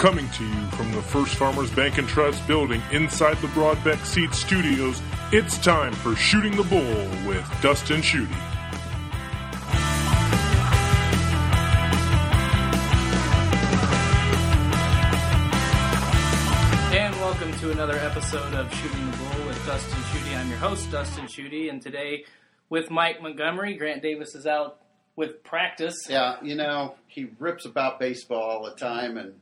Coming to you from the First Farmers Bank and Trust building inside the Brodbeck Seed Studios, it's time for Shooting the Bull with Dustin Shooty. And welcome to another episode of Shooting the Bull with Dustin Shooty. I'm your host, Dustin Shooty, and today with Mike Montgomery. Grant Davis is out with practice. Yeah, you know, he rips about baseball all the time, and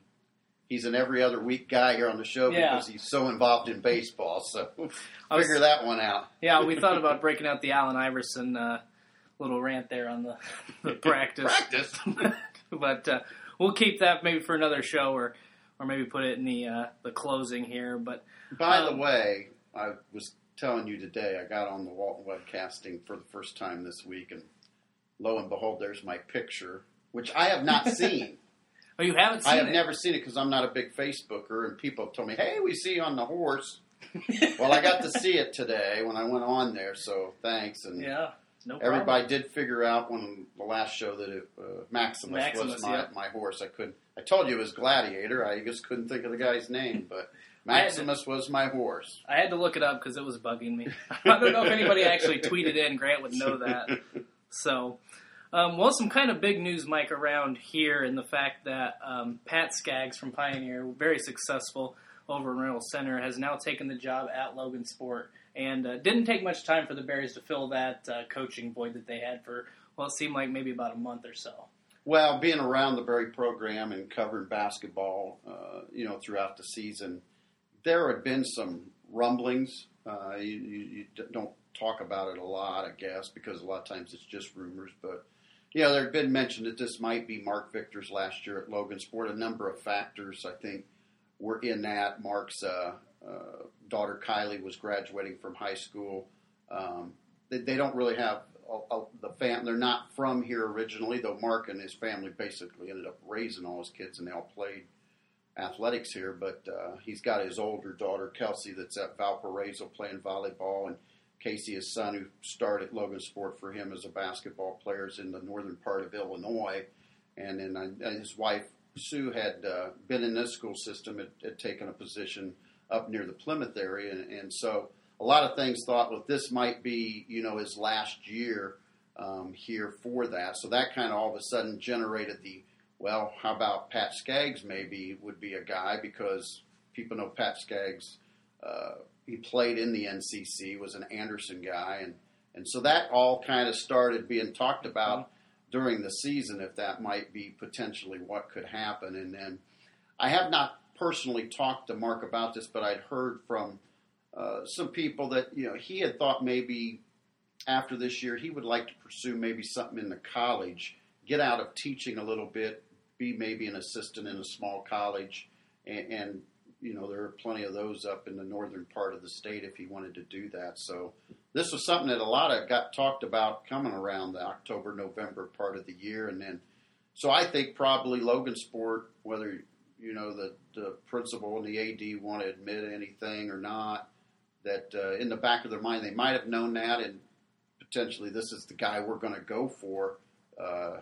he's an every other week guy here on the show Yeah. because he's so involved in baseball. So was- figure that one out. Yeah, we thought about breaking out the Allen Iverson uh, little rant there on the, the practice. Practice. but uh, we'll keep that maybe for another show or, or maybe put it in the uh, the closing here. But By Um, the way, I was telling you today, I got on the Walton webcasting for the first time this week, and lo and behold, there's my picture, which I have not seen. Oh, you haven't seen I have it? never seen it because I'm not a big Facebooker, and people have told me, "Hey, we see you on the horse." well, I got to see it today when I went on there, so thanks. And yeah, no problem. Everybody did figure out when the last show that it, uh, Maximus, Maximus, was my, yeah. my horse. I couldn't. I told you it was Gladiator. I just couldn't think of the guy's name, but had to- Maximus was my horse. I had to look it up because it was bugging me. I don't know if anybody actually tweeted in. Grant would know that. So, um, well, some kind of big news, Mike, around here, in the fact that um, Pat Skaggs from Pioneer, very successful over in Royal Center, has now taken the job at Logansport, and uh, didn't take much time for the Bears to fill that uh, coaching void that they had for well, it seemed like maybe about a month or so. Well, being around the Berry program and covering basketball, uh, you know, throughout the season, there had been some rumblings. Uh, you, you, you don't talk about it a lot, I guess, because a lot of times it's just rumors. But know, there had been mention that this might be Mark Victor's last year at Logansport. A number of factors, I think, were in that. Mark's uh, uh, daughter Kylie was graduating from high school. Um, they, they don't really have a, a, the fam. They're not from here originally, though. Mark and his family basically ended up raising all his kids, and they all played athletics here. But uh, he's got his older daughter Kelsey that's at Valparaiso playing volleyball, and Casey, his son, who started Logansport for him as a basketball player, is in the northern part of Illinois, and then uh, his wife Sue had uh, been in this school system, had, had taken a position up near the Plymouth area, and, and so a lot of things thought, well, this might be, you know, his last year um, here for that. So that kind of all of a sudden generated the, well, how about Pat Skaggs maybe would be a guy because people know Pat Skaggs. Uh, he played in the NCC, was an Anderson guy, and and so that all kind of started being talked about during the season if that might be potentially what could happen. And then I have not personally talked to Mark about this, but I'd heard from uh, some people that you know he had thought maybe after this year he would like to pursue maybe something in the college, get out of teaching a little bit, be maybe an assistant in a small college, and, and you know there are plenty of those up in the northern part of the state if he wanted to do that. So this was something that a lot of got talked about coming around the October November part of the year, and then so I think probably Logansport, whether you know the the principal and the AD want to admit anything or not, that uh, in the back of their mind they might have known that, and potentially this is the guy we're going to go for uh,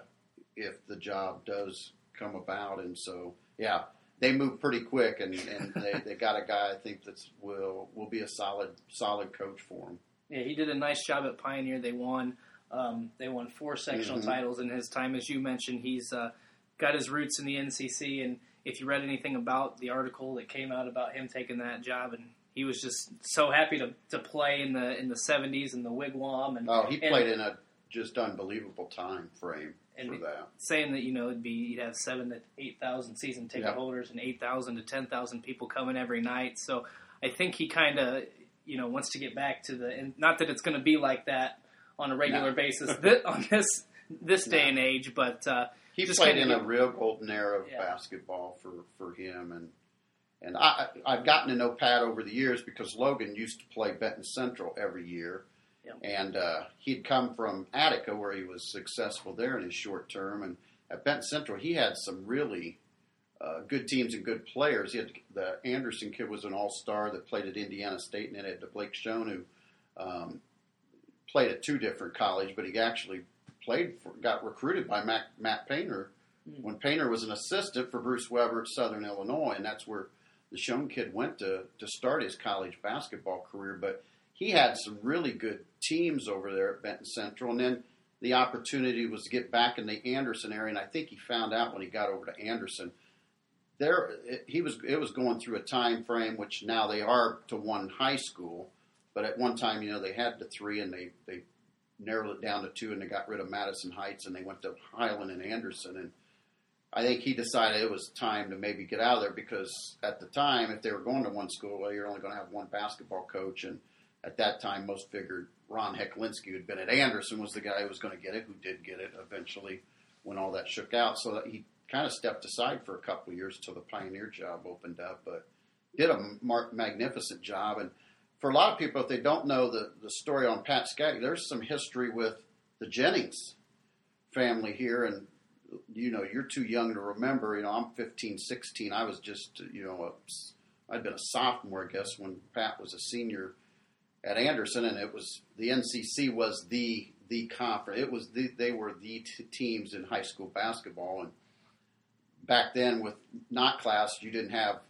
if the job does come about, and so yeah. They move pretty quick, and, and they, they got a guy I think that's will will be a solid solid coach for him. Yeah, he did a nice job at Pioneer. They won. Um, they won four sectional Mhm. titles in his time. As you mentioned, he's uh, got his roots in the NCC. And if you read anything about the article that came out about him taking that job, and he was just so happy to, to play in the in the '70s in the wigwam, and Oh, he and played in a just unbelievable time frame And for that. saying that you know it'd be you'd have seven to eight thousand season ticket Yeah. holders and eight thousand to ten thousand people coming every night. So I think he kind of you know wants to get back to the and not that it's going to be like that on a regular No. basis thi- on this this day No. and age, but uh, He played in a real golden era of Yeah. basketball for, for him, and and I I've gotten to know Pat over the years because Logan used to play Benton Central every year, Yep. and uh, he'd come from Attica where he was successful there in his short term, and at Benton Central he had some really uh, good teams and good players. He had the Anderson kid was an all star that played at Indiana State, and then had the Blake Schoen who um, played at two different colleges, but he actually played for, got recruited by Matt, Matt Painter when Painter was an assistant for Bruce Weber at Southern Illinois, and that's where the Schoen kid went to to start his college basketball career. But he had some really good teams over there at Benton Central, and then the opportunity was to get back in the Anderson area, and I think he found out when he got over to Anderson. There, it, he was. It was going through a time frame which now they are to one high school, but at one time, you know, they had the three, and they they narrowed it down to two, and they got rid of Madison Heights, and they went to Highland and Anderson, and I think he decided it was time to maybe get out of there because at the time, if they were going to one school, well, you're only going to have one basketball coach, and at that time, most figured Ron Hecklinski, who'd been at Anderson, was the guy who was going to get it, who did get it eventually when all that shook out. So he kind of stepped aside for a couple of years until the Pioneer job opened up, but did a magnificent job. And for a lot of people, if they don't know the, the story on Pat Skaggs, there's some history with the Jennings family here. And, you know, you're too young to remember. You know, I'm 15, 16. I was just, you know, I'd been a sophomore, I guess, when Pat was a senior at Anderson, and it was the NCC was the the conference. It was the, they were the t- teams in high school basketball, and back then with not class, you didn't have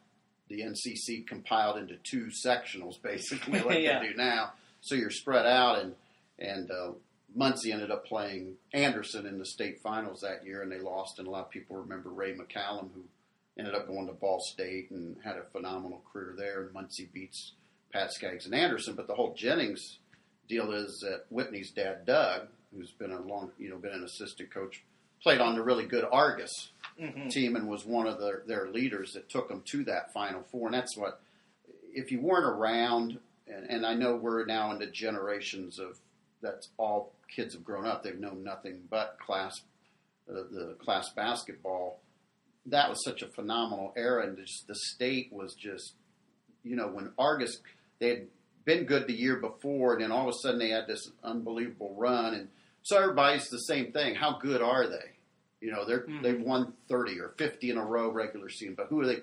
the NCC compiled into two sectionals basically like yeah. they do now. So you're spread out, and and uh, Muncie ended up playing Anderson in the state finals that year, and they lost. And a lot of people remember Ray McCallum, who ended up going to Ball State and had a phenomenal career there. And Muncie beats Pat Skaggs and Anderson. But the whole Jennings deal is that Whitney's dad, Doug, who's been a long, you know, been an assistant coach, played on the really good Argos Mhm. team and was one of their, their leaders that took them to that Final Four. And that's what, if you weren't around, and, and I know we're now into generations of that's all kids have grown up. They've known nothing but class, uh, the class basketball. That was such a phenomenal era, and just, the state was just, you know, when Argos they had been good the year before, and then all of a sudden they had this unbelievable run, and so everybody's the same thing. How good are they? You know, they're Mhm. they've won thirty or fifty in a row regular season, but who are they?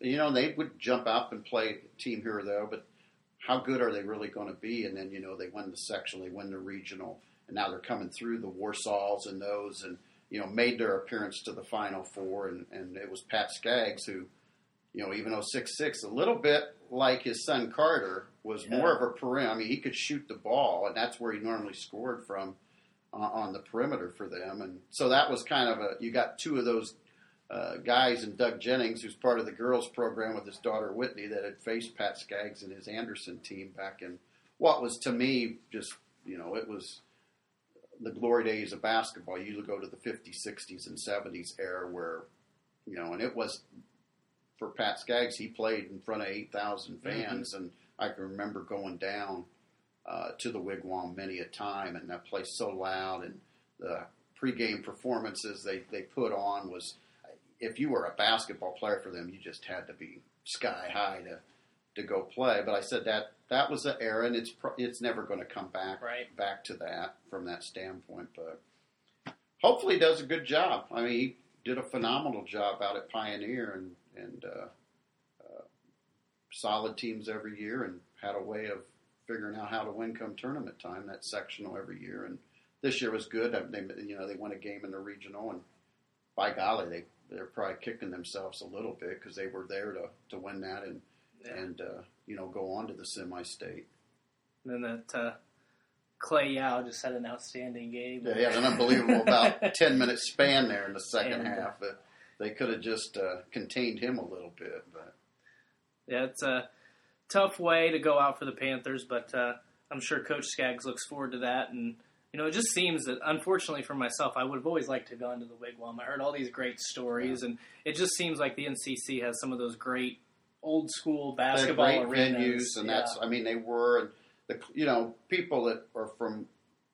You know, they would jump up and play team here or there, but how good are they really going to be? And then you know they win the section, they win the regional, and now they're coming through the Warsaws and those, and you know made their appearance to the Final Four, and and it was Pat Skaggs who, you know, even though six six, a little bit like his son Carter, was Yeah. more of a perimeter. I mean, he could shoot the ball, and that's where he normally scored from uh, on the perimeter for them. And so that was kind of a you got two of those uh, guys and Doug Jennings, who's part of the girls program with his daughter Whitney, that had faced Pat Skaggs and his Anderson team back in what was to me just you know it was the glory days of basketball. You go to the 50s, 60s, and 70s era where you know, and it was for Pat Skaggs. He played in front of 8,000 fans, and I can remember going down uh, to the wigwam many a time, and that place so loud, and the pregame performances they, they put on was, if you were a basketball player for them, you just had to be sky high to to go play. But I said that that was an era, and it's pro- it's never going to come back Right. back to that from that standpoint. But hopefully, he does a good job. I mean, he did a phenomenal job out at Pioneer, and and uh, uh, solid teams every year, and had a way of figuring out how to win come tournament time. That sectional every year, and this year was good. They you know they won a game in the regional, and by golly, they they're probably kicking themselves a little bit because they were there to to win that and Yeah. and uh, you know go on to the semi-state. And then that uh, Clay Yao just had an outstanding game. Yeah, he had an unbelievable about ten minute span there in the second And, half, but they could have just uh, contained him a little bit. But Yeah, it's a tough way to go out for the Panthers, but uh, I'm sure Coach Skaggs looks forward to that. And you know, it just seems that, unfortunately for myself, I would have always liked to go into the Wigwam. I heard all these great stories, and it just seems like the NCC has some of those great old school basketball great arenas. venues, and Yeah. that's I mean they were and the you know people that are from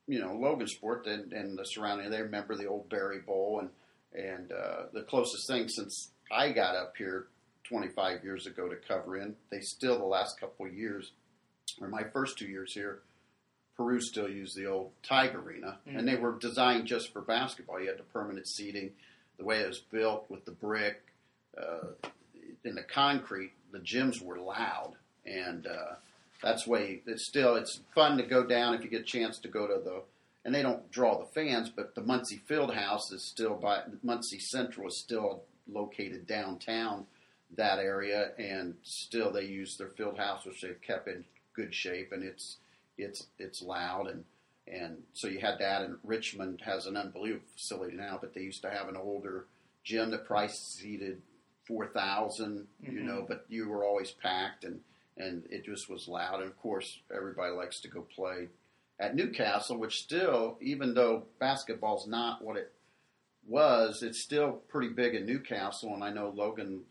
you know Logansport and, and the surrounding they remember the old Berry Bowl and and uh, the closest thing since I got up here 25 years ago to cover in they still the last couple of years or my first two years here Peru still used the old Tiger Arena. And they were designed just for basketball. You had the permanent seating the way it was built with the brick uh, in the concrete the gyms were loud. And uh, that's way it's still it's fun to go down if you get a chance to go to the and they don't draw the fans, but the Muncie Field House is still by Muncie Central is still located downtown that area, and still they use their field house, which they've kept in good shape, and it's it's it's loud and and so you had that, and Richmond has an unbelievable facility now, but they used to have an older gym that probably seated four thousand, mm-hmm. you know, but you were always packed and and it just was loud. And of course, everybody likes to go play at Newcastle, which still, even though basketball's not what it was, it's still pretty big in Newcastle. And I know Logan,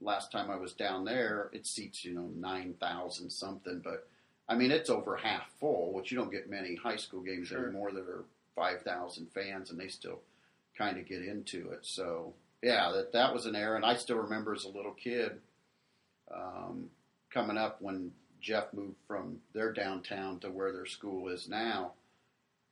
last time I was down there, it seats you know nine thousand something, but I mean, it's over half full, which you don't get many high school games sure. anymore that are 5,000 fans, and they still kind of get into it. So, yeah, that, that was an era. And I still remember as a little kid um, coming up when Jeff moved from their downtown to where their school is now.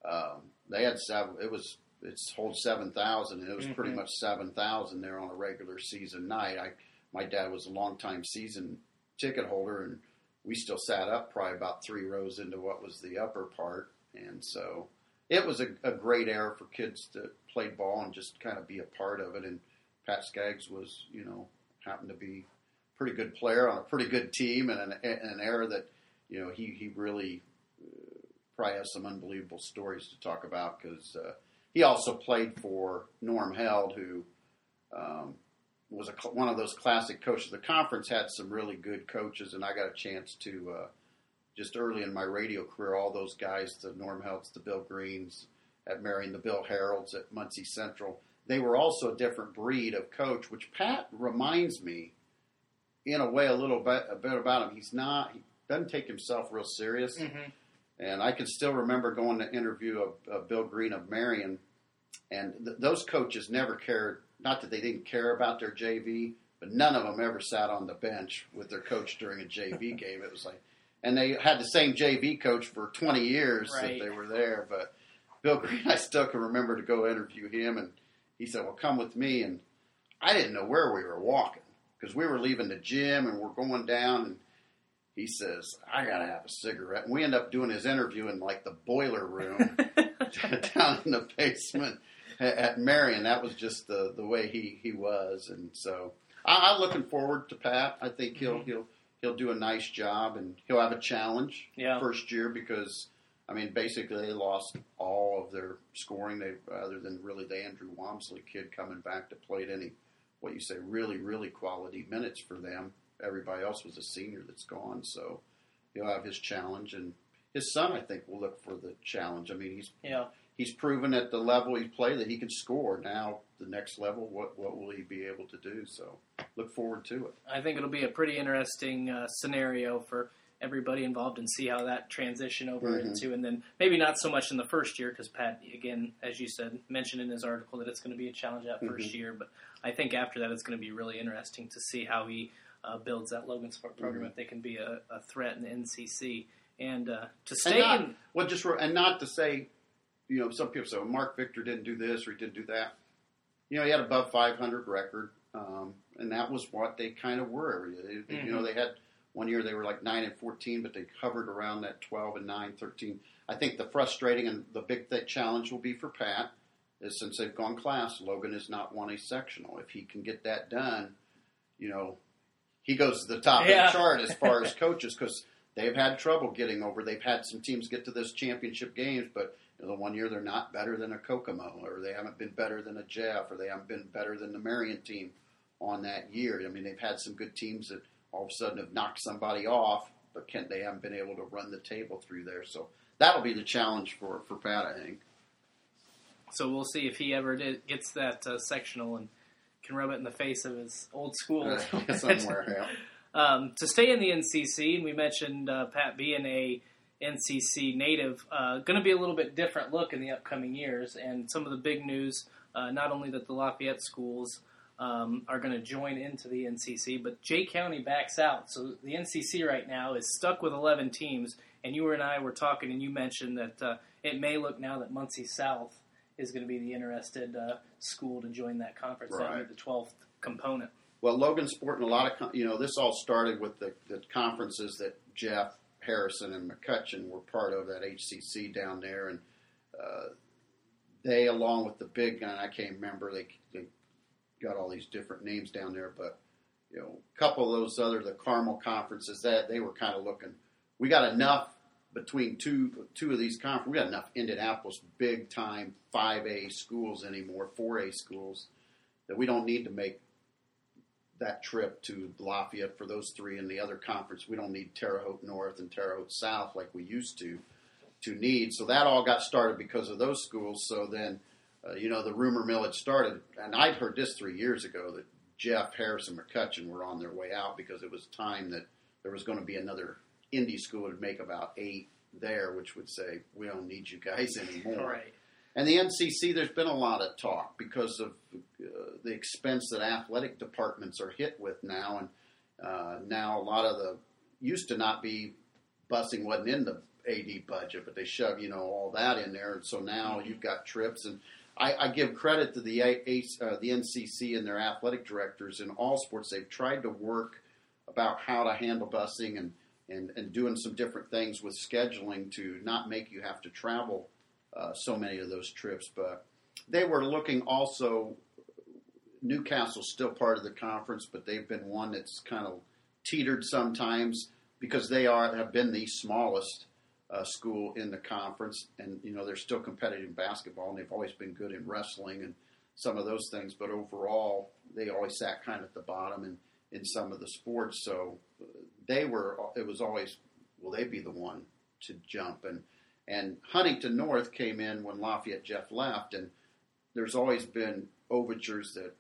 Um, they had seven, it was, it's hold 7,000, and it was mm-hmm. pretty much 7,000 there on a regular season night. I, my dad was a longtime season ticket holder, and we still sat up probably about three rows into what was the upper part, and so it was a, a great era for kids to play ball and just kind of be a part of it. And Pat Skaggs was, you know, happened to be pretty good player on a pretty good team, and an, an era that, you know, he he really uh, probably has some unbelievable stories to talk about because uh, he also played for Norm Held, who um, was a, one of those classic coaches. The conference had some really good coaches, and I got a chance to uh, just early in my radio career, all those guys, the Norm Helds, the Bill Greens at Marion, the Bill Harrells at Muncie Central. They were also a different breed of coach, which Pat reminds me, in a way, a little bit, a bit about him. He's not, he doesn't take himself real serious. Mm-hmm. And I can still remember going to interview a, a Bill Green of Marion, and th- those coaches never cared not that they didn't care about their JV, but none of them ever sat on the bench with their coach during a JV game. It was like, and they had the same JV coach for 20 years right. that they were there. But Bill Green, I still can remember to go interview him, and he said, "Well, come with me." And I didn't know where we were walking because we were leaving the gym and we're going down, and he says, "I gotta have a cigarette." And we end up doing his interview in like the boiler room down in the basement at Marion, that was just the the way he he was, and so I, am looking forward to Pat. I think he'll mm-hmm. he'll he'll do a nice job, and he'll have a challenge yeah. first year because I mean basically they lost all of their scoring. They other than really the Andrew Wamsley kid coming back to play any what you say really really quality minutes for them. Everybody else was a senior that's gone, so he'll have his challenge and. His son, I think, will look for the challenge. I mean, he's yeah he's proven at the level he played that he can score. Now the next level, what what will he be able to do? So look forward to it. I think it'll be a pretty interesting uh, scenario for everybody involved and see how that transition over mm-hmm. into, and then maybe not so much in the first year because Pat, again, as you said, mentioned in his article that it's going to be a challenge that 1st mm-hmm. year, but I think after that it's going to be really interesting to see how he uh, builds that Logansport program mm-hmm. if they can be a, a, threat in the NCC. And uh, to stay and not, in, well, just and not to say you know, some people say, well, Mark Victor didn't do this or he didn't do that. You know, he had above 500 record, um, and that was what they kind of were. They, mm-hmm. You know, they had one year they were like 9 and 14, but they hovered around that 12 and 9, 13. I think the frustrating and the big th- challenge will be for Pat is since they've gone class, Logan is not won a sectional. If he can get that done, you know, he goes to the top yeah. of the chart as far as coaches because they've had trouble getting over. They've had some teams get to this championship games, but you know, the one year they're not better than a Kokomo, or they haven't been better than a Jeff, or they haven't been better than the Marion team on that year. I mean, they've had some good teams that all of a sudden have knocked somebody off, but can they haven't been able to run the table through there. So that'll be the challenge for for Pat, I think. So we'll see if he ever did, gets that uh, sectional and can rub it in the face of his old school somewhere. Yeah. Um, to stay in the NCC, and we mentioned uh, Pat being a NCC native, uh, going to be a little bit different look in the upcoming years. And some of the big news, uh, not only that the Lafayette schools um, are going to join into the NCC, but Jay County backs out. So the NCC right now is stuck with 11 teams. And you and I were talking, and you mentioned that uh, it may look now that Muncie South is going to be the interested uh, school to join that conference, right. the 12th component. Well, Logansport and a lot of, you know, this all started with the, the conferences that Jeff Harrison and McCutcheon were part of that HCC down there, and uh, they, along with the big gun, I can't remember. They they got all these different names down there, but you know, a couple of those other the Carmel conferences that they were kind of looking. We got enough between two two of these conferences. We got enough Indianapolis big time five A schools anymore, four A schools that we don't need to make that trip to Lafayette for those three and the other conference. We don't need Terre Haute North and Terre Haute South like we used to to need. So that all got started because of those schools. So then, uh, you know, the rumor mill had started, and I'd heard this three years ago that Jeff Harris and McCutcheon were on their way out because it was time that there was going to be another indie school to make about eight there, which would say we don't need you guys anymore. Right. And the NCC, there's been a lot of talk because of uh, the expense that athletic departments are hit with now, and uh, now a lot of the used to not be busing wasn't in the AD budget, but they shove you know all that in there, and so now you've got trips and. I, I give credit to the uh, the NCC and their athletic directors in all sports. They've tried to work about how to handle busing and, and, and doing some different things with scheduling to not make you have to travel uh, so many of those trips. But they were looking also. Newcastle's still part of the conference, but they've been one that's kind of teetered sometimes because they are have been the smallest uh, school in the conference, and you know they're still competitive in basketball, and they've always been good in wrestling and some of those things. But overall, they always sat kind of at the bottom in in some of the sports. So uh, they were. It was always will they be the one to jump and and Huntington North came in when Lafayette Jeff left, and there's always been overtures that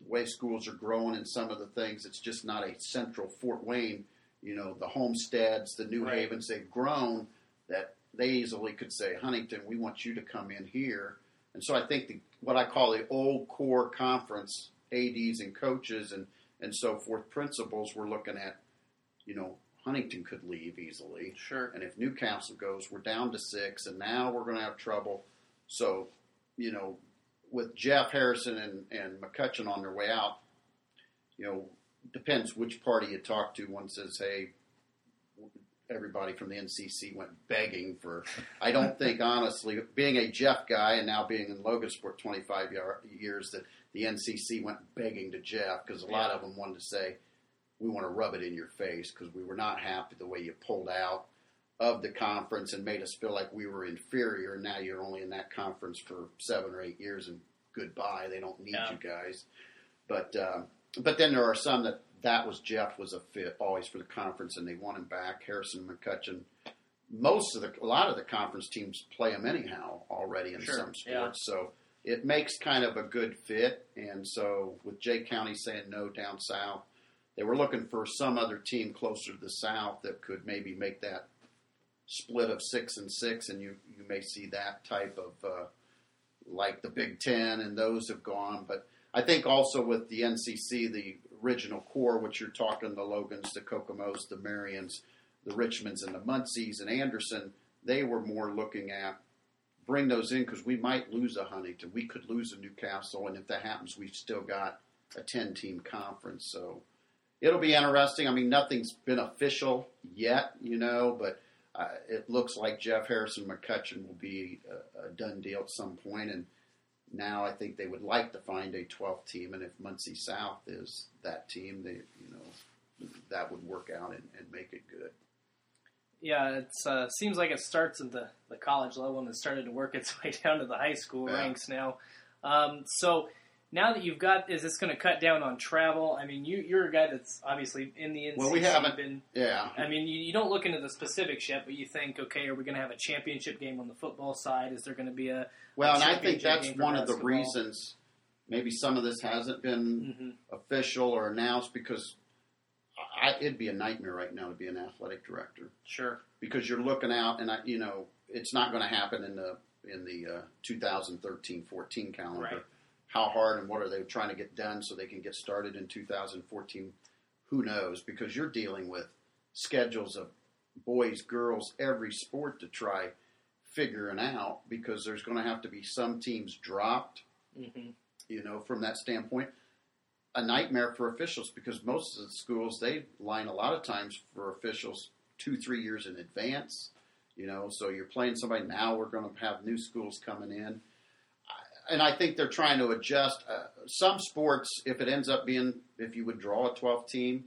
the way schools are growing and some of the things, it's just not a central Fort Wayne you know, the Homesteads, the New Right. Havens, they've grown that they easily could say, Huntington, we want you to come in here. And so I think the, what I call the old core conference, ADs and coaches and, and so forth, principals, we're looking at, you know, Huntington could leave easily. Sure. And if Newcastle goes, we're down to six, and now we're going to have trouble. So, you know, with Jeff Harrison and, and McCutcheon on their way out, you know, depends which party you talk to. One says, hey, everybody from the NCC went begging for. I don't think, honestly, being a Jeff guy and now being in Logansport 25 years, that the NCC went begging to Jeff because a lot of them wanted to say, we want to rub it in your face because we were not happy the way you pulled out of the conference and made us feel like we were inferior. And now you're only in that conference for seven or eight years and goodbye. They don't need Yeah. you guys. But uh, but then there are some that that was Jeff was a fit always for the conference and they want him back. Harrison McCutcheon. Most of the a lot of the conference teams play him anyhow already in Sure, some sports. yeah. So it makes kind of a good fit. And so with Jay County saying no down south, they were looking for some other team closer to the south that could maybe make that split of six and six, and you you may see that type of uh, like the Big Ten, and those have gone. But I think also with the NCC, the original core, which you're talking the Logans, the Kokomos, the Marions, the Richmonds, and the Muncies and Anderson, they were more looking at bring those in because we might lose a Huntington, we could lose a Newcastle, and if that happens, we've still got a ten team conference. So it'll be interesting. I mean, nothing's been official yet, you know, but uh, it looks like Jeff Harrison McCutcheon will be a, a done deal at some point, and now I think they would like to find a 12th team, and if Muncie South is that team, they you know that would work out and, and make it good. Yeah, it uh, seems like it starts at the, the college level and it's started to work its way down to the high school Yeah. ranks now. Um, so now that you've got, is this going to cut down on travel? I mean, you, you're a guy that's obviously in the NCC. Well, we haven't- Been, Yeah, I mean, you, you don't look into the specifics yet, but you think, okay, are we going to have a championship game on the football side? Is there going to be a well, and I think that's one of the reasons. Maybe some of this hasn't been Mhm. official or announced because I, it'd be a nightmare right now to be an athletic director. Sure. because you're looking out, and I, you know it's not going to happen in the in the uh, 2013-14 calendar. Right. How hard and what are they trying to get done so they can get started in 2014? Who knows? Because you're dealing with schedules of boys, girls, every sport to try figuring out. Because there's going to have to be some teams dropped, hmm you know, from that standpoint. A nightmare for officials because most of the schools they line a lot of times for officials two, three years in advance. You know, so you're playing somebody now. We're going to have new schools coming in, and I think they're trying to adjust. Uh, some sports, if it ends up being, if you would draw a 12 team,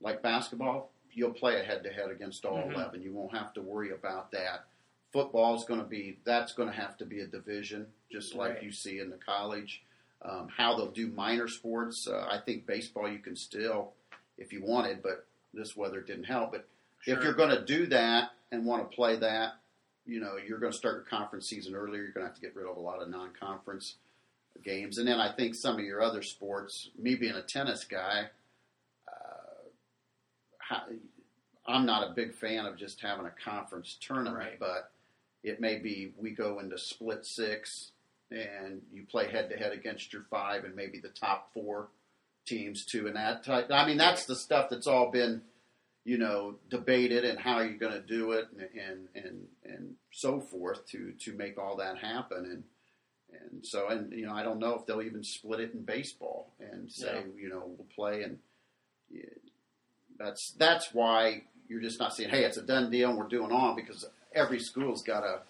like basketball, you'll play a head to head against all Mhm. 11. You won't have to worry about that. Football is going to be that's going to have to be a division, just like Right. you see in the college. Um, how they'll do minor sports, uh, I think baseball you can still, if you wanted, but this weather didn't help. But Sure. if you're going to do that and want to play that, you know, you're going to start your conference season earlier. You're going to have to get rid of a lot of non-conference games, and then I think some of your other sports. Me being a tennis guy, uh, I'm not a big fan of just having a conference tournament, Right. but it may be we go into split six and you play head to head against your five and maybe the top four teams too, and that type. I mean, that's the stuff that's all been you know debated and how you're going to do it and, and and and so forth to to make all that happen. And and so and you know I don't know if they'll even split it in baseball and say you know we'll play and that's that's why you're just not saying hey it's a done deal and we're doing on because every school's got to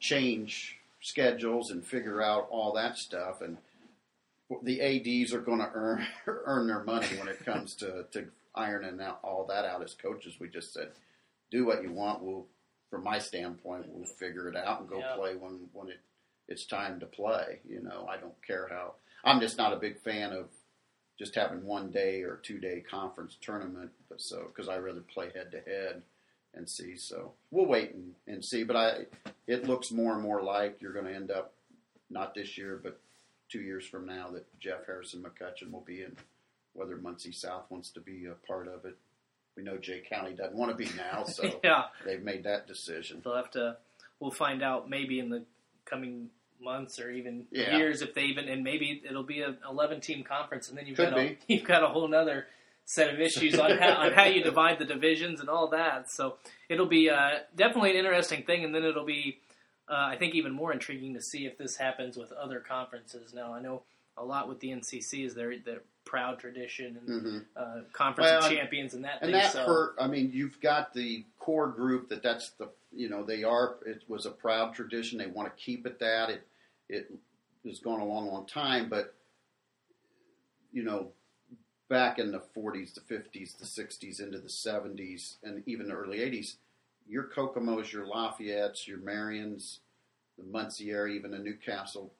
change schedules and figure out all that stuff. And the ads are going to earn earn their money when it comes to to ironing out all that out as coaches we just said do what you want we'll from my standpoint we'll figure it out and go Yeah. play when when it it's time to play you know i don't care how i'm just not a big fan of just having one day or two day conference tournament but so because i rather play head to head and see so we'll wait and, and see but i it looks more and more like you're going to end up not this year but two years from now that jeff harrison mccutcheon will be in whether muncie south wants to be a part of it we know jay county doesn't want to be now so yeah, they've made that decision they'll have to. We'll find out maybe in the coming months or even Yeah. years if they even and maybe it'll be an 11 team conference and then you've Could got a, you've got a whole other set of issues on how, on how you divide the divisions and all that. So it'll be uh, definitely an interesting thing, and then it'll be uh, I think even more intriguing to see if this happens with other conferences. Now I know a lot with the NCC is their their proud tradition and hmm uh, conference of champions and that and thing. that so hurt. I mean, you've got the core group that that's the you know they are. It was a proud tradition. They want to keep it that. It it has gone a long, long time, but you know, back in the 40s, the 50s, the 60s, into the 70s, and even the early 80s, your Kokomo's, your Lafayette's, your Marions, the Muncie area, even the Newcastle,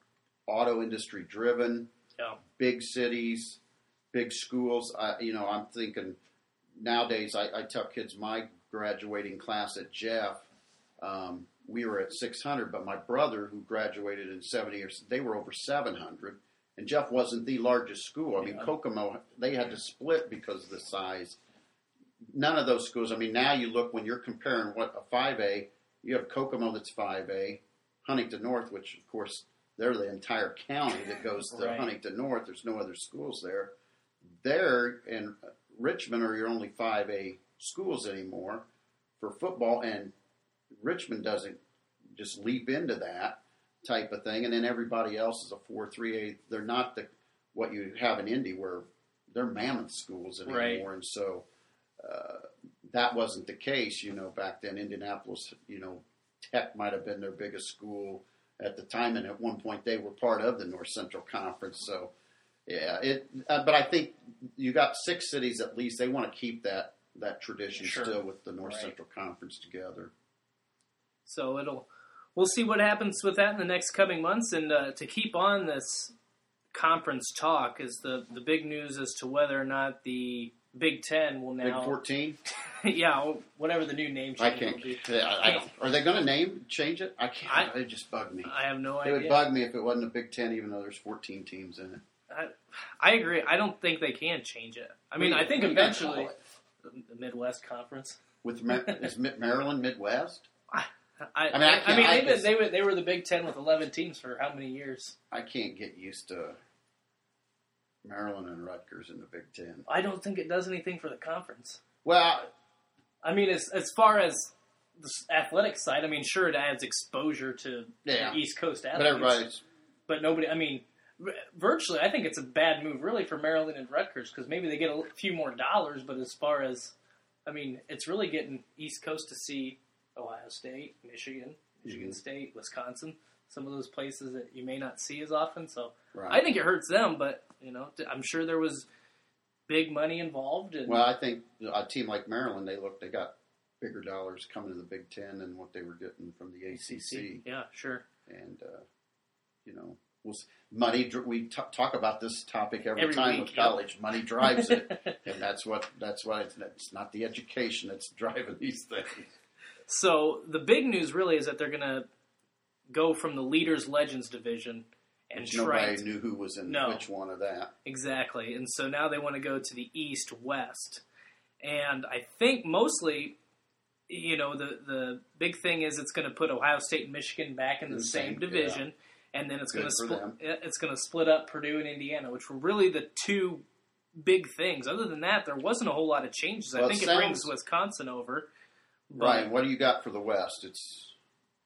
auto industry driven yeah. big cities, big schools. I, you know, I'm thinking nowadays. I, I tell kids my graduating class at Jeff, um, we were at 600, but my brother, who graduated in 70 years, they were over 700. And Jeff wasn't the largest school. I mean, Yeah. Kokomo, they had to split because of the size. None of those schools. I mean, now you look when you're comparing what a 5A, you have Kokomo that's 5A, Huntington North, which of course they're the entire county that goes to Right. Huntington North. There's no other schools there. There in Richmond are your only 5A schools anymore for football, and Richmond doesn't just leap into that type of thing, and then everybody else is a 4 3A. They're not the what you have in Indy where they're mammoth schools anymore, Right. and so uh, that wasn't the case, you know, back then. Indianapolis, you know, Tech might have been their biggest school at the time, and at one point they were part of the North Central Conference. So, yeah, it. Uh, but I think you got six cities at least. They want to keep that that tradition Sure. still with the North Right. Central Conference together. So it'll we'll see what happens with that in the next coming months. And uh, to keep on this conference talk is the the big news as to whether or not the Big Ten will Big now, fourteen. yeah, whatever the new name I change can't. will be. I, I don't. Are they going to name change it? I can't. I- it just bugged me. I have no idea. it would bug me if it wasn't a Big Ten, even though there's 14 teams in it. I, I agree. I don't think they can change it. I mean, What I think you- what do you eventually the Midwest Conference. with Ma- is Maryland Midwest. I, I I mean, I mean, can't- I they've been, they were they were the Big Ten with eleven teams for how many years? I can't get used to Maryland and Rutgers in the Big Ten. I don't think it does anything for the conference. Well, I mean, as as far as the athletic side, I mean, sure, it adds exposure to Yeah. the East Coast but athletes. everybody's but nobody. I mean, v- virtually, I think it's a bad move, really, for Maryland and Rutgers because maybe they get a few more dollars. But as far as, I mean, it's really getting East Coast to see Ohio State, Michigan, Michigan Mhm. State, Wisconsin. Some of those places that you may not see as often. So Right. I think it hurts them, but you know, I'm sure there was big money involved. And Well, I think a team like Maryland, they look, they got bigger dollars coming to the Big Ten than what they were getting from the ACC, yeah, sure. and uh, you know, we'll, money. We t- talk about this topic every, Every time week, with yep. college. Money drives it, and that's what that's why it's, it's not the education that's driving these things. So the big news really is that they're going to go from the leaders legends division and Which nobody to- knew who was in No. which one of that. exactly, and so now they want to go to the east west, and I think mostly. You know the the big thing is it's going to put Ohio State and Michigan back in the, The same, same, division, and then it's going to split. It's going to split up Purdue and Indiana, which were really the two big things. Other than that, there wasn't a whole lot of changes. I Well, it think it sounds- brings Wisconsin over. Ryan, what do you got for the West? It's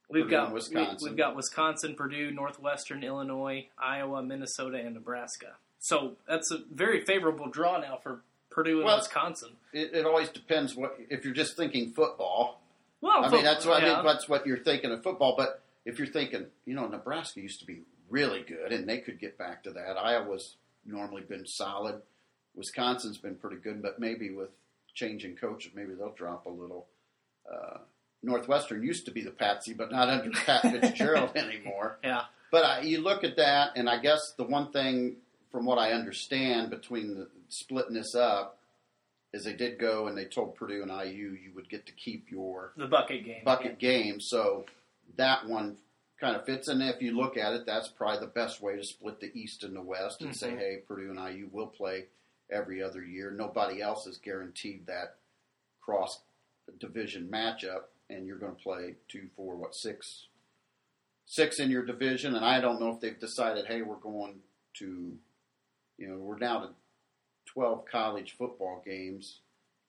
We've Purdue got Wisconsin. We, have got Wisconsin, Purdue, Northwestern, Illinois, Iowa, Minnesota, and Nebraska. So that's a very favorable draw now for Purdue and Well, Wisconsin. it, it always depends what if you're just thinking football. Well, I mean, that's what I yeah. think that's what you're thinking of football. But if you're thinking, you know, Nebraska used to be really good, and they could get back to that. Iowa's normally been solid. Wisconsin's been pretty good, but maybe with changing coaches, maybe they'll drop a little. Uh, Northwestern used to be the patsy, but not under Pat Fitzgerald anymore. Yeah, But I, you look at that, and I guess the one thing, from what I understand, between the splitting this up, is they did go and they told Purdue and IU you would get to keep your the bucket game. bucket game. So that one kind of fits. And if you look at it, that's probably the best way to split the East and the West and say, Mhm. hey, Purdue and IU will play every other year. Nobody else is guaranteed that cross division matchup, and you're going to play two, four, what six, six in your division. And I don't know if they've decided, hey, we're going to, you know, we're down to twelve college football games.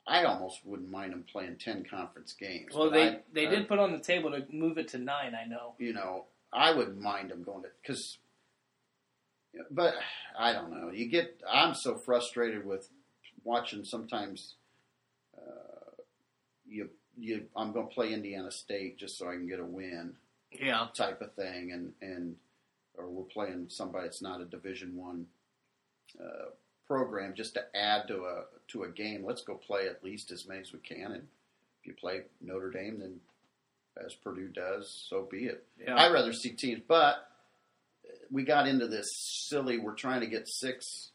I almost wouldn't mind them playing ten conference games. Well, they I- they I- did put on the table to move it to nine. I know. you know, I wouldn't mind them going to because, but I don't know. You get I'm so frustrated with watching sometimes. Uh, you you I'm going to play Indiana State just so I can get a win Yeah, type of thing, and and or we're playing somebody that's not a Division One uh, program just to add to a to a game. Let's go play at least as many as we can, and if you play Notre Dame, then as Purdue does, so be it. yeah. I'd rather see teams, but we got into this silly. We're trying to get six.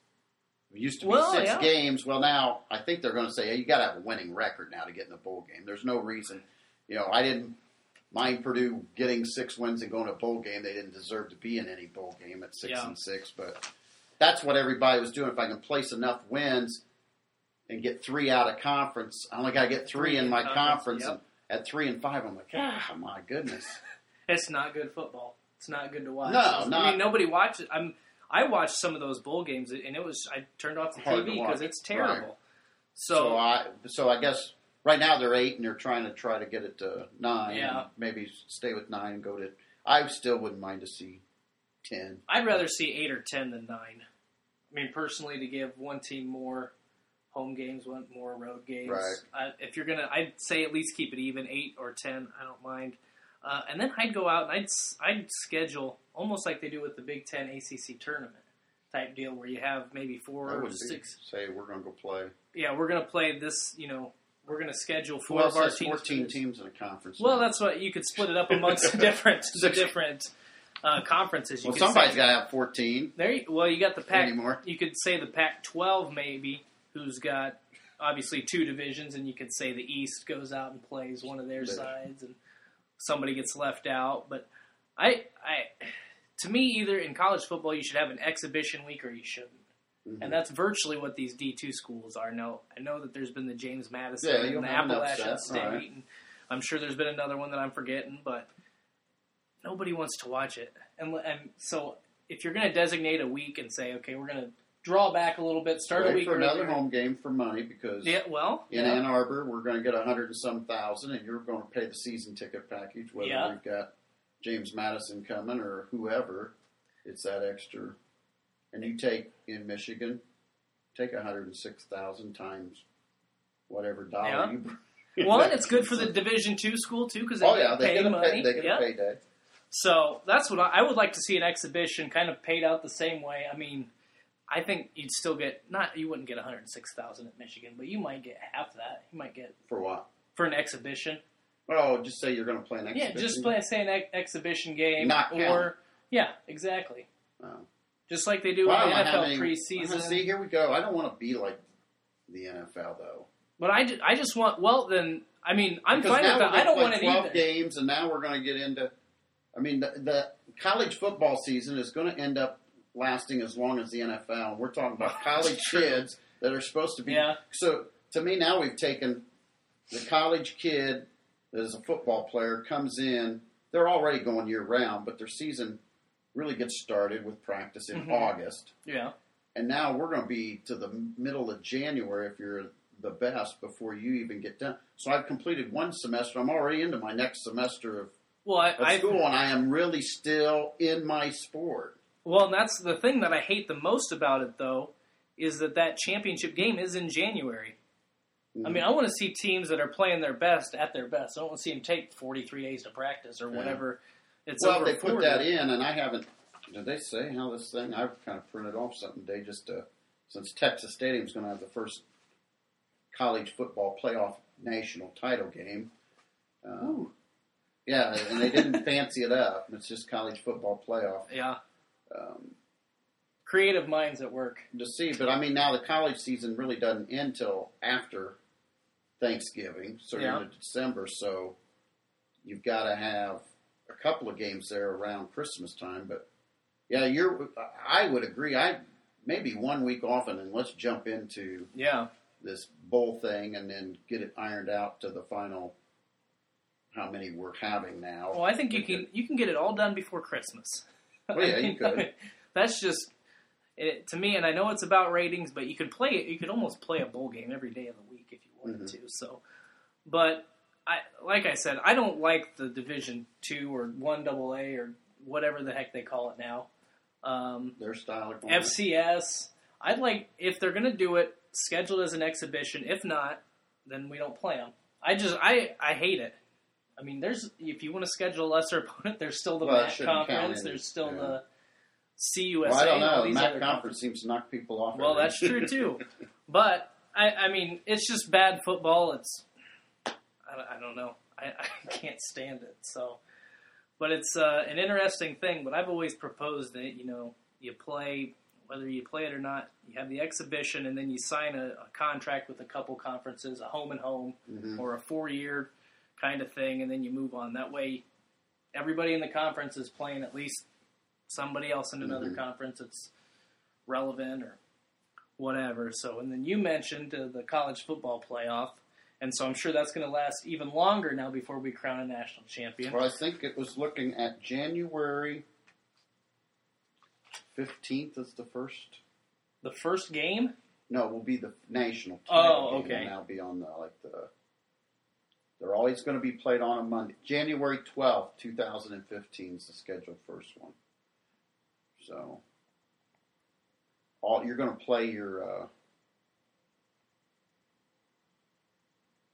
It used to be Well, six yeah. games. Well, now I think they're going to say, "Hey, you got to have a winning record now to get in a bowl game." There's no reason. You know, I didn't mind Purdue getting six wins and going to a bowl game. They didn't deserve to be in any bowl game at six Yeah. and six, but that's what everybody was doing. If I can place enough wins and get three out of conference, I only got to get three, Three in my conference, conference. yep. And at three and five, I'm like, ah, my goodness. It's not good football. It's not good to watch. No, not, I mean, nobody watches. I'm. I watched some of those bowl games, and it was. I turned off the TV because it's terrible. Right. So, So I so I guess right now they're eight and they're trying to try to get it to nine. Yeah. maybe stay with nine. and Go to. I still wouldn't mind to see ten. I'd rather see eight or ten than nine. I mean, personally, to give one team more home games, one more road games. Right. Uh, if you're gonna, I'd say at least keep it even, eight or ten. I don't mind. Uh, and then I'd go out and I'd I'd schedule almost like they do with the Big Ten ACC tournament type deal, where you have maybe four or six. say we're going to go play. Yeah, we're gonna play this. You know, we're gonna schedule Who four else of our teams. fourteen teams in a conference? Well, now? that's what you could split it up amongst the different different uh, conferences. You well, could somebody's say. got to have fourteen There, you, well, you got the Pac. anymore. You could say the Pac-12 maybe, who's got obviously two divisions, and you could say the East goes out and plays one of their They- sides, and somebody gets left out. But I, I, to me, either in college football you should have an exhibition week or you shouldn't, Mhm. and that's virtually what these D two schools are. Now I know that there's been the James Madison Yeah, and the Appalachian State, all right. and I'm sure there's been another one that I'm forgetting, but nobody wants to watch it. And and so if you're going to designate a week and say, okay, we're going to draw back a little bit, start a week for another home game for money because Yeah, well, in yeah. Ann Arbor we're going to get a hundred and some thousand, and you're going to pay the season ticket package. Whether Yeah. we've got James Madison coming or whoever, it's that extra. And you take in Michigan, take a hundred and six thousand times whatever dollar Yeah. you. Well, and it's good for the Division two school too because they Oh yeah, they get a money. pay, they get yeah. a payday. So that's what I, I would like to see an exhibition kind of paid out the same way. I mean, I think you'd still get not you wouldn't get one hundred six thousand at Michigan, but you might get half that. You might get For what? for an exhibition. Oh, just say you're going to play an exhibition. Yeah, just play say an ex- exhibition game Not or count. yeah, exactly. Oh. Just like they do I in the NFL many- preseason. See, here we go. I don't want to be like the NFL though. But I, I just want well then I mean I'm Because fine with that. I don't want play 12 either. games, and now we're going to get into. I mean, the, the college football season is going to end up lasting as long as the NFL. We're talking about college kids that are supposed to be. Yeah. So to me, now we've taken the college kid that is a football player comes in. They're already going year round, but their season really gets started with practice in Mhm. August Yeah. and now we're going to be to the middle of January if you're the best before you even get done. So I've completed one semester. I'm already into my next semester of, Well, I, I school, and I am really still in my sport. Well, and that's the thing that I hate the most about it, though, is that that championship game is in January. I mean, I want to see teams that are playing their best at their best. I don't want to see them take 43 days to practice or Yeah. whatever. It's well, they put 40. that in, and I haven't. Did they say how this thing? I've kind of printed off something today just to, since Texas Stadium's going to have the first college football playoff national title game. Um, yeah, and they didn't fancy it up. It's just college football playoff. Yeah, Um, creative minds at work. to see. But I mean, now the college season really doesn't end till after Thanksgiving, so Yeah. into December. So you've got to have a couple of games there around Christmas time. But yeah, you're. I would agree. I maybe one week off, and then let's jump into Yeah, this bowl thing, and then get it ironed out to the final. How many we're having now? well, I think you can you can get it all done before Christmas. Oh, yeah, you could. that's just it, to me, and I know it's about ratings, but you could play it. You could almost play a bowl game every day of the week if you wanted Mhm. to. So, but I like I said, I don't like the Division two or one double A or whatever the heck they call it now. Um, Their style of. FCS. I'd like if they're going to do it, schedule it as an exhibition. If not, then we don't play them. I just I I hate it. I mean, there's if you want to schedule a lesser opponent, there's still the Well, MAC conference. There's still yeah. the CUSA. Well, I don't know. The MAC conference seems to knock people off. Well, that's true too. But I, I mean, it's just bad football. It's I, don't- I don't know. I, I can't stand it. So, but it's uh, an interesting thing. But I've always proposed that you know you play whether you play it or not. You have the exhibition, and then you sign a, a contract with a couple conferences, a home and home, Mhm. or a four year kind of thing, and then you move on. That way, everybody in the conference is playing at least somebody else in another Mhm. conference that's relevant or whatever. So, and then you mentioned uh, the college football playoff, and so I'm sure that's going to last even longer now before we crown a national champion. Well, I think it was looking at January fifteenth as the first. The first game, No, it will be the national. Oh, okay. will be on the like the. They're always going to be played on a Monday. January twelfth, two thousand and fifteen is the scheduled first one. So, all you're going to play your uh,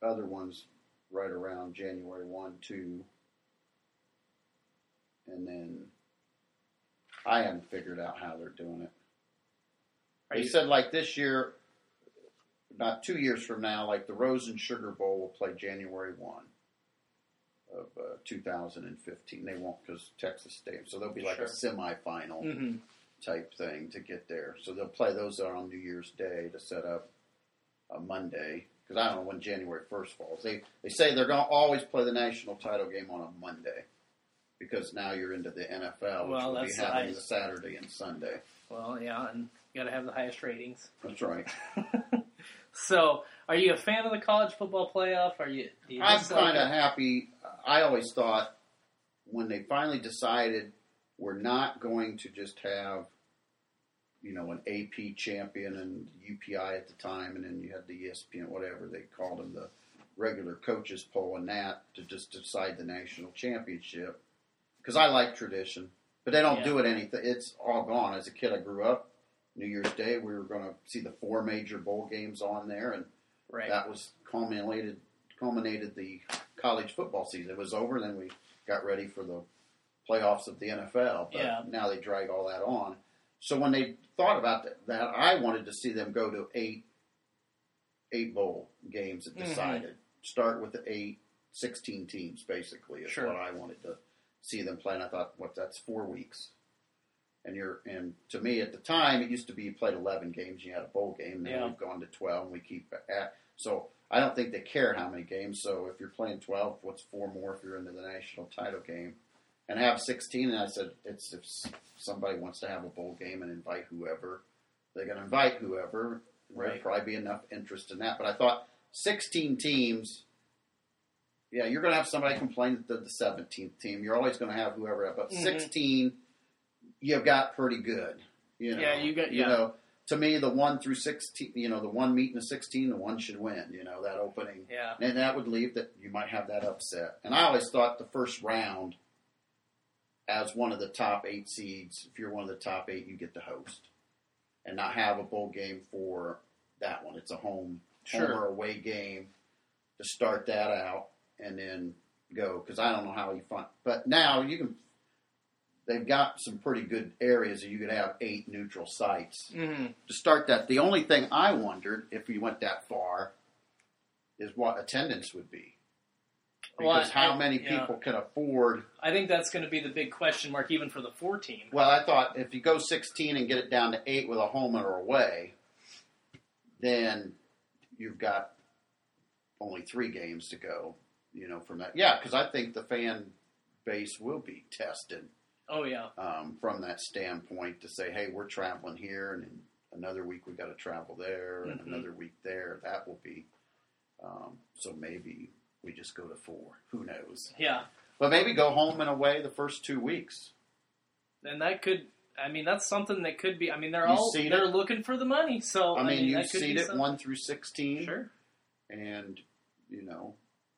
other ones right around January one, two, and then I haven't figured out how they're doing it. They said like this year, about two years from now, like the Rose and Sugar Bowl will play January one of uh, 2015. They won't because Texas Stadium, so there'll be like a semifinal hmm type thing to get there. So they'll play those on New Year's Day to set up a Monday because I don't know when January first falls. They they say they're going to always play the national title game on a Monday because now you're into the NFL, which Well, will be that's having the Saturday and Sunday. well, yeah, and you got to have the highest ratings. That's right. so, are you a fan of the college football playoff? Are you? You I'm kind of happy. I always thought when they finally decided we're not going to just have, you know, an AP champion and UPI at the time, and then you had the ESPN, whatever they called them, the regular coaches poll and that to just decide the national championship. Because I like tradition, but they don't Yeah. do it anything. It's all gone. As a kid, I grew up. New Year's Day, we were going to see the four major bowl games on there, and right. that was culminated culminated the college football season. It was over, then we got ready for the playoffs of the NFL. But Yeah. now they drag all that on. So when they thought about that, that I wanted to see them go to eight eight bowl games that Mhm. decided. Start with the eight, 16 teams basically is Sure. what I wanted to see them play. And I thought, what that's four weeks. And you're and to me at the time it used to be you played eleven games, you had a bowl game. Now Yeah. we've gone to twelve and we keep at so I don't think they care how many games. So if you're playing twelve, what's four more if you're into the national title game? And have sixteen and I said it's if somebody wants to have a bowl game and invite whoever, they're gonna invite whoever. There'll Right. probably be enough interest in that. But I thought sixteen teams yeah, you're going to have somebody complain at the, the 17th team. You're always going to have whoever. But Mhm. 16, you've got pretty good. You know, Yeah, you got- You yeah. know, to me, the one through 16, you know, the one meeting the 16, the one should win. You know, that opening, Yeah. and that would leave that you might have that upset. And I always thought the first round, as one of the top eight seeds, if you're one of the top eight, you get the host, and not have a bowl game for that one. It's a home, Sure. home or away game to start that out and then go because I don't know how you find. But now you can. They've got some pretty good areas that you could have eight neutral sites hmm to start that. The only thing I wondered if we went that far is what attendance would be. Well, Because I- how I- many yeah. people can afford? I think that's going to be the big question mark, even for the 14. Well, I thought if you go 16 and get it down to eight with a home or away, then you've got only three games to go. You know, from that, yeah, because I think the fan base will be tested Oh yeah. um, from that standpoint to say, hey, we're traveling here, and in another week we got to travel there, and Mhm. another week there. That will be. Um, so maybe we just go to four. Who knows? Yeah. But maybe go home and away the first two weeks. And that could. I mean, that's something that could be. I mean, they're You all they're it? looking for the money. So I mean, you that could seed be it something. one through sixteen, Sure. and you know,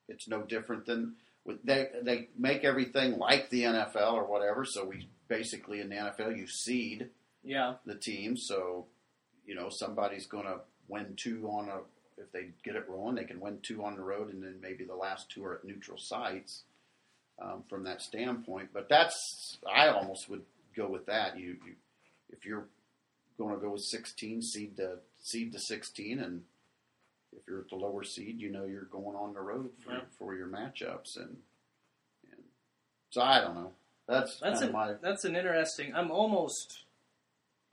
it's no different than they they make everything like the NFL or whatever. So we basically in the NFL you seed Yeah. the team. So, you know, somebody's going to win two on a. If they get it rolling, they can win two on the road, and then maybe the last two are at neutral sites. Um, from that standpoint, but that's I almost would go with that. You, you if you're going to go with 16, seed the seed the 16, and if you're at the lower seed, you know you're going on the road for, Yeah. for your matchups, and, and so I don't know. That's That's kind a, my that's an interesting. I'm almost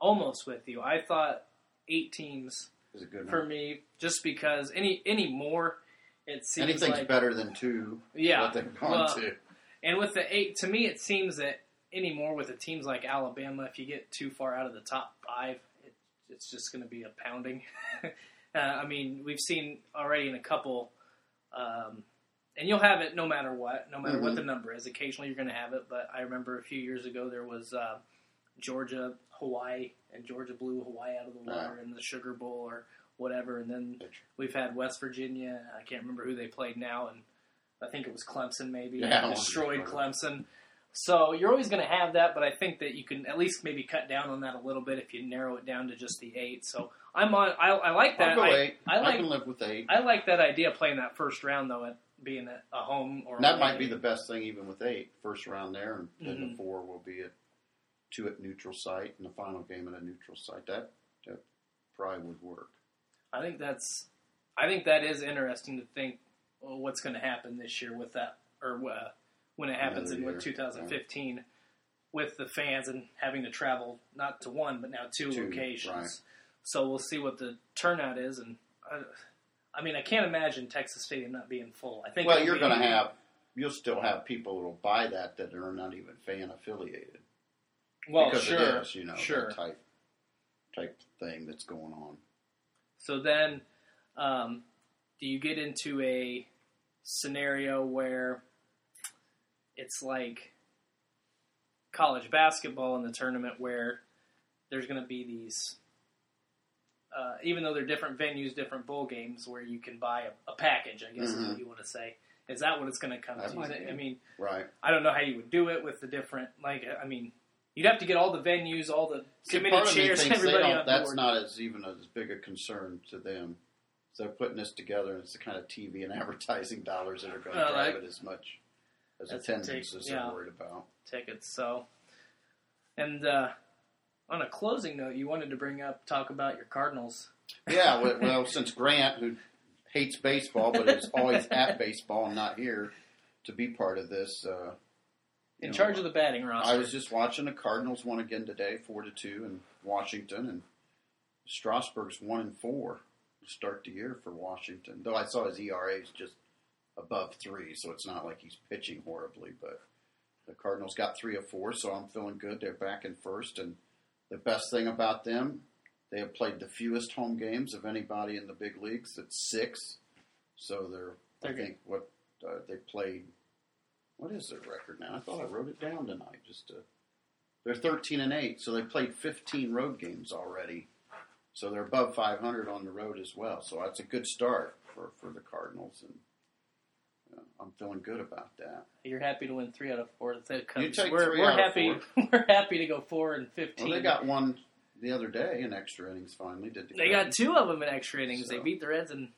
almost with you. I thought eight teams is a good for me, just because any any more, it seems Anything's like better than two. yeah. what they've gone Well, to. And with the eight, to me, it seems that anymore with the teams like Alabama, if you get too far out of the top five, it, it's just going to be a pounding. uh, I mean, we've seen already in a couple, um, and you'll have it no matter what, no matter what Mhm. the number is. Occasionally, you're going to have it, but I remember a few years ago there was uh, Georgia, Hawaii, and Georgia blew Hawaii out of the water in the Sugar Bowl or whatever, and then we've had West Virginia. I can't remember who they played now, and I think it was Clemson maybe Yeah, destroyed. Clemson. So you're always going to have that, but I think that you can at least maybe cut down on that a little bit if you narrow it down to just the eight. So I'm on. I, I like that. I, eight. I like- can live with eight. I like that idea of playing that first round though, at being at a home or And that might be the best thing, even with eight first round there, and then Mhm. the four will be at two at neutral site, and the final game at a neutral site. That that probably would work. I think that's. I think that is interesting to think well, what's going to happen this year with that, or uh, when it happens Another in year, 2015 with the fans and having to travel not to one but now two, Two, locations. right. So we'll see what the turnout is, and I, I mean I can't imagine Texas Stadium not being full. I think. Well, you're going to have. You'll still have people will buy that that are not even fan affiliated well, because sure, it is, you know, sure. type type thing that's going on. So then, um, do you get into a scenario where it's like college basketball in the tournament where there's going to be these, uh, even though they're different venues, different bowl games, where you can buy a, a package, I guess is Mhm. what you want to say. Is that what it's going to come That to? might Is it- be. I mean, Right. I don't know how you would do it with the different, like, I mean, you'd have to get all the venues, all the See, committee part of me chairs, everybody on That's board. not as even as big a concern to them. So they're putting this together, and it's the kind of TV and advertising dollars that are going to drive that- it as much as that's attendance as yeah. worried about. tickets. So, and uh, on a closing note, you wanted to bring up talk about your Cardinals. Yeah, well, well, since Grant, who hates baseball but is always at baseball and not here to be part of this, uh, In know, charge of the batting roster. I was just watching the Cardinals won again today, four to two, in Washington, and Strasburg's one and four to start the year for Washington. Though I saw his ERA is just above three, so it's not like he's pitching horribly. But the Cardinals got three of four, so I'm feeling good. They're back in first, and the best thing about them, they have played the fewest home games of anybody in the big leagues. It's six, so they're, They're I think what uh, they played. What is their record now? I thought I wrote it down tonight. Just to, they're thirteen and eight, so they played fifteen road games already. So they're above five hundred on the road as well. So that's a good start for, for the Cardinals, and I'm feeling good about that. You're happy to win three out of four. The Cubs. You take we're three we're out of happy. We're happy to go four and fifteen. Well, they got one the other day in extra innings. Finally, did the They got two of them in extra innings. They beat the Reds in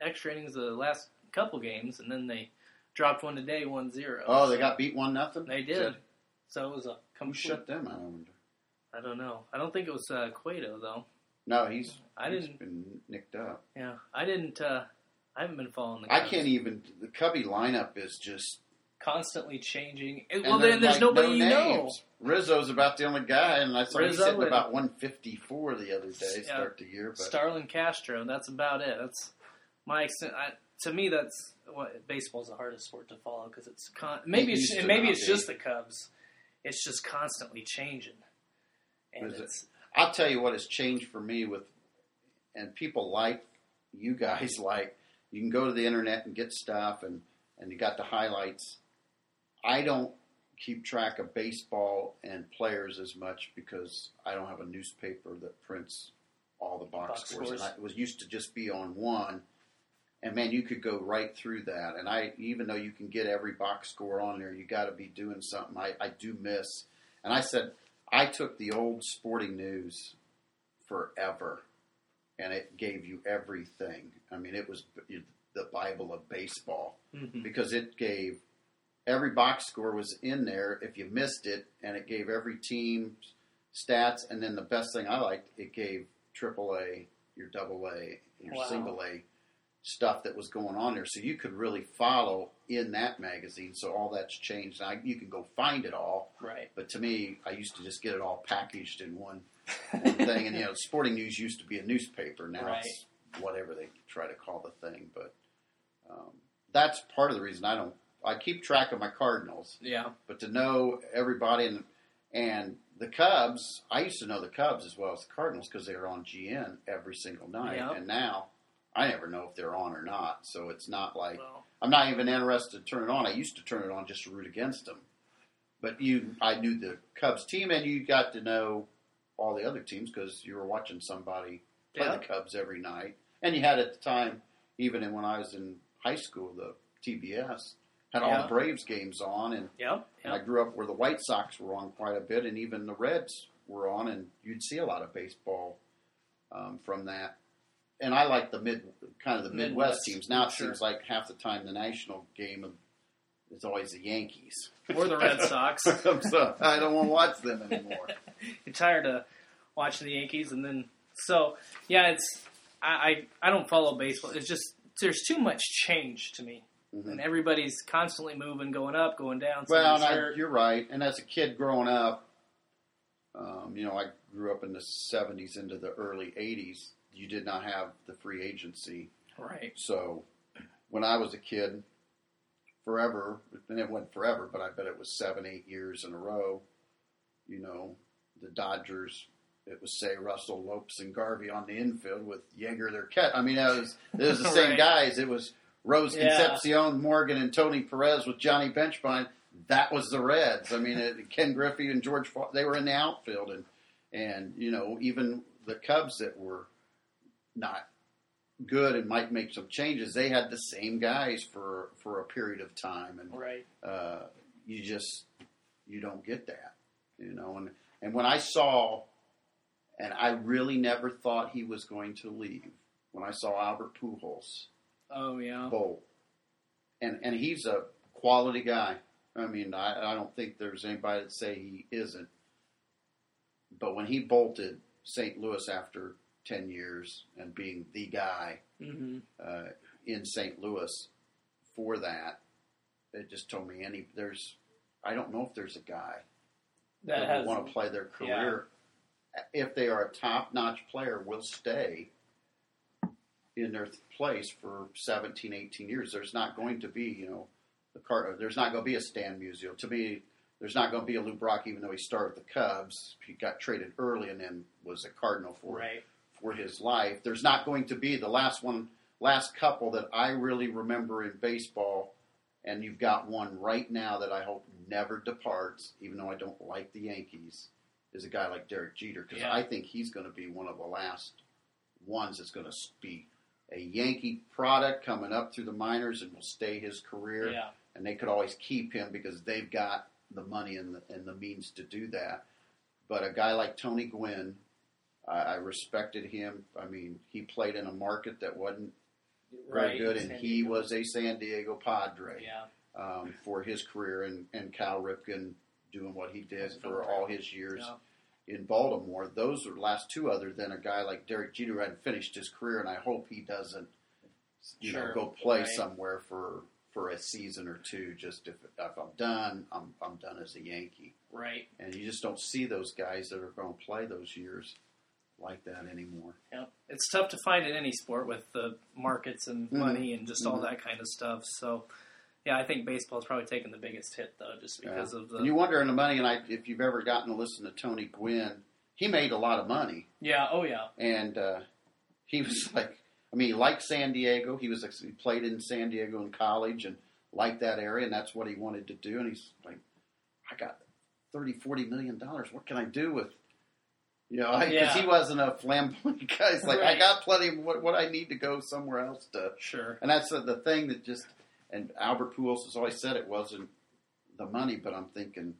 extra innings the last couple games, and then they dropped one today, one zero. Oh, they got beat one nothing. They did. So it was a Who complete. shut them out? I wonder. I don't know. I don't think it was uh, Cueto though. No, he's I he's didn't- been nicked up. Yeah, I didn't. Uh, I haven't been following the. I can't even. The Cubby lineup is just. Constantly changing. well, then there's like nobody no you know. Rizzo's about the only guy, and I saw he's Rizzo sitting and- about 154 the other day, Yeah. start the year. But Starlin Castro. That's about it. That's my extent. I, to me, that's what baseball's the hardest sport to follow because it's con- maybe It it's maybe it's be. just the Cubs. It's just constantly changing, and it's I'll tell you what has changed for me with, and people like you guys like you can go to the internet and get stuff, and and you got the highlights. I don't keep track of baseball and players as much because I don't have a newspaper that prints all the box, Box scores. scores. I, it was used to just be on one, and man, you could go right through that. And I, even though you can get every box score on there, you got to be doing something. I, I do miss. And I said I took the old Sporting News forever, and it gave you everything. I mean, it was the Bible of baseball mhm. because it gave every box score was in there if you missed it, and it gave every team's stats. And then the best thing I liked, it gave AAA, your Double A, your Wow. Single A stuff that was going on there, so you could really follow in that magazine. So all that's changed. Now you can go find it all, right. but to me, I used to just get it all packaged in one thing. And you know, Sporting News used to be a newspaper. Now Right. it's whatever they try to call the thing. But um, that's part of the reason I don't. I keep track of my Cardinals, Yeah, but to know everybody and and the Cubs, I used to know the Cubs as well as the Cardinals because they were on GN every single night. Yeah. And now I never know if they're on or not. So it's not like well, I'm not even interested to turn it on. I used to turn it on just to root against them. But you, I knew the Cubs team, and you got to know all the other teams because you were watching somebody play Yeah. the Cubs every night. And you had at the time, even in, when I was in high school, the TBS had all Yeah. the Braves games on, and, yep, and I grew up where the White Sox were on quite a bit, and even the Reds were on, and you'd see a lot of baseball um, from that. And I like the mid, kind of the Midwest, Midwest, teams. Now it sure. seems like half the time the national game is always the Yankees. or the Red Sox. so I don't want to watch them anymore. You're tired of watching the Yankees, and then so yeah, it's I I, I don't follow baseball. It's just there's too much change to me, Mhm. and everybody's constantly moving, going up, going down. Well, and I, you're right. And as a kid growing up, um, you know, I grew up in the 70s into the early 80s. You did not have the free agency. right. So when I was a kid, forever, and it went forever, but I bet it was seven, eight years in a row, you know, the Dodgers, it was, say, Russell, Lopes, and Garvey on the infield with Yeager, their cat. I mean, it was, it was the same Right. guys. It was Rose Yeah. Concepcion, Morgan, and Tony Perez with Johnny Benchbine. That was the Reds. I mean, it, Ken Griffey and George, they were in the outfield. And, and, you know, even the Cubs that were not good and might make some changes, they had the same guys for, for a period of time. And, Right. uh, you just you don't get that, you know. And and when I saw, and I really never thought he was going to leave, when I saw Albert Pujols Oh yeah. bowl, and and he's a quality guy. I mean, I, I don't think there's anybody that say he isn't. But when he bolted St. Louis after ten years and being the guy hmm uh, in St. Louis for that, it just told me any there's. I don't know if there's a guy That that has want to play their career. If they are a top-notch player, will stay in their place for 17, 18 years. There's not going to be, you know, the car. There's not going to be a Stan Musial. To me, there's not going to be a Lou Brock, even though he started the Cubs. He got traded early and then was a Cardinal for right. For his life. There's not going to be the last one, last couple that I really remember in baseball, and you've got one right now that I hope never departs, even though I don't like the Yankees, is a guy like Derek Jeter because Yeah. I think he's going to be one of the last ones that's going to be a Yankee product coming up through the minors and will stay his career Yeah. and they could always keep him because they've got the money and the, and the means to do that. But a guy like Tony Gwynn, I, I respected him. I mean, he played in a market that wasn't very good, and San he Diego. was a San Diego Padre Yeah. um, for his career, and, and Cal Ripken doing what he did for all his years Yeah. in Baltimore. Those are the last two, other than a guy like Derek Jeter who hadn't finished his career, and I hope he doesn't, you know, go play Right. somewhere for for a season or two. Just if if I'm done, I'm I'm done as a Yankee, Right. and you just don't see those guys that are going to play those years like that anymore. Yeah. It's tough to find in any sport with the markets and Mhm. money and just all Mhm. that kind of stuff. So, yeah, I think baseball's probably taken the biggest hit though, just because Yeah. of the. And you wonder in the money, and I, if you've ever gotten to listen to Tony Gwynn, he made a lot of money. yeah. Oh yeah. and uh, he was like, I mean, he liked San Diego. He was he played in San Diego in college and liked that area, and that's what he wanted to do. And he's like, I got 30, 40 million dollars. What can I do with? You know, because Yeah. he wasn't a flamboyant guy. He's like, I got plenty of what, what I need to go somewhere else to. Sure. And that's the, the thing that just, and Albert Pujols has always said it wasn't the money, but I'm thinking,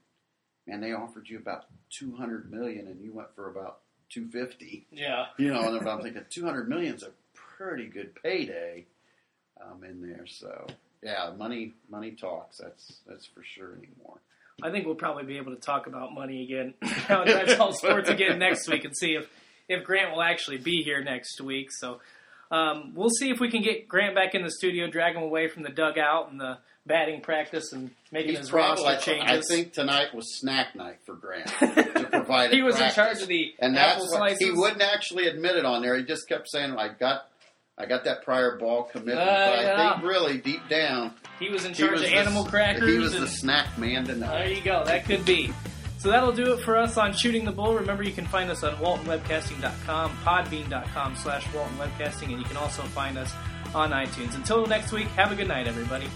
man, they offered you about 200 million and you went for about 250. Yeah. You know, and I'm thinking 200 million is a pretty good payday um, in there. So yeah, money money talks. That's that's for sure anymore. I think we'll probably be able to talk about money again Drive All Sports again next week and see if, if Grant will actually be here next week. So um, we'll see if we can get Grant back in the studio, drag him away from the dugout and the batting practice and making He's his probably. roster I think tonight was snack night for Grant to provide. he was in charge of the and apple that's what, slices. he wouldn't actually admit it on there. He just kept saying, "I got, I got that prior ball commitment." Uh, but I think really deep down, He was in charge was of the- animal crackers. He was and, the snack man tonight. there you go. That could be. So that'll do it for us on Shooting the Bull. Remember, you can find us on WaltonWebcasting.com, Podbean.com slash waltonwebcasting, and you can also find us on iTunes. Until next week, have a good night, everybody.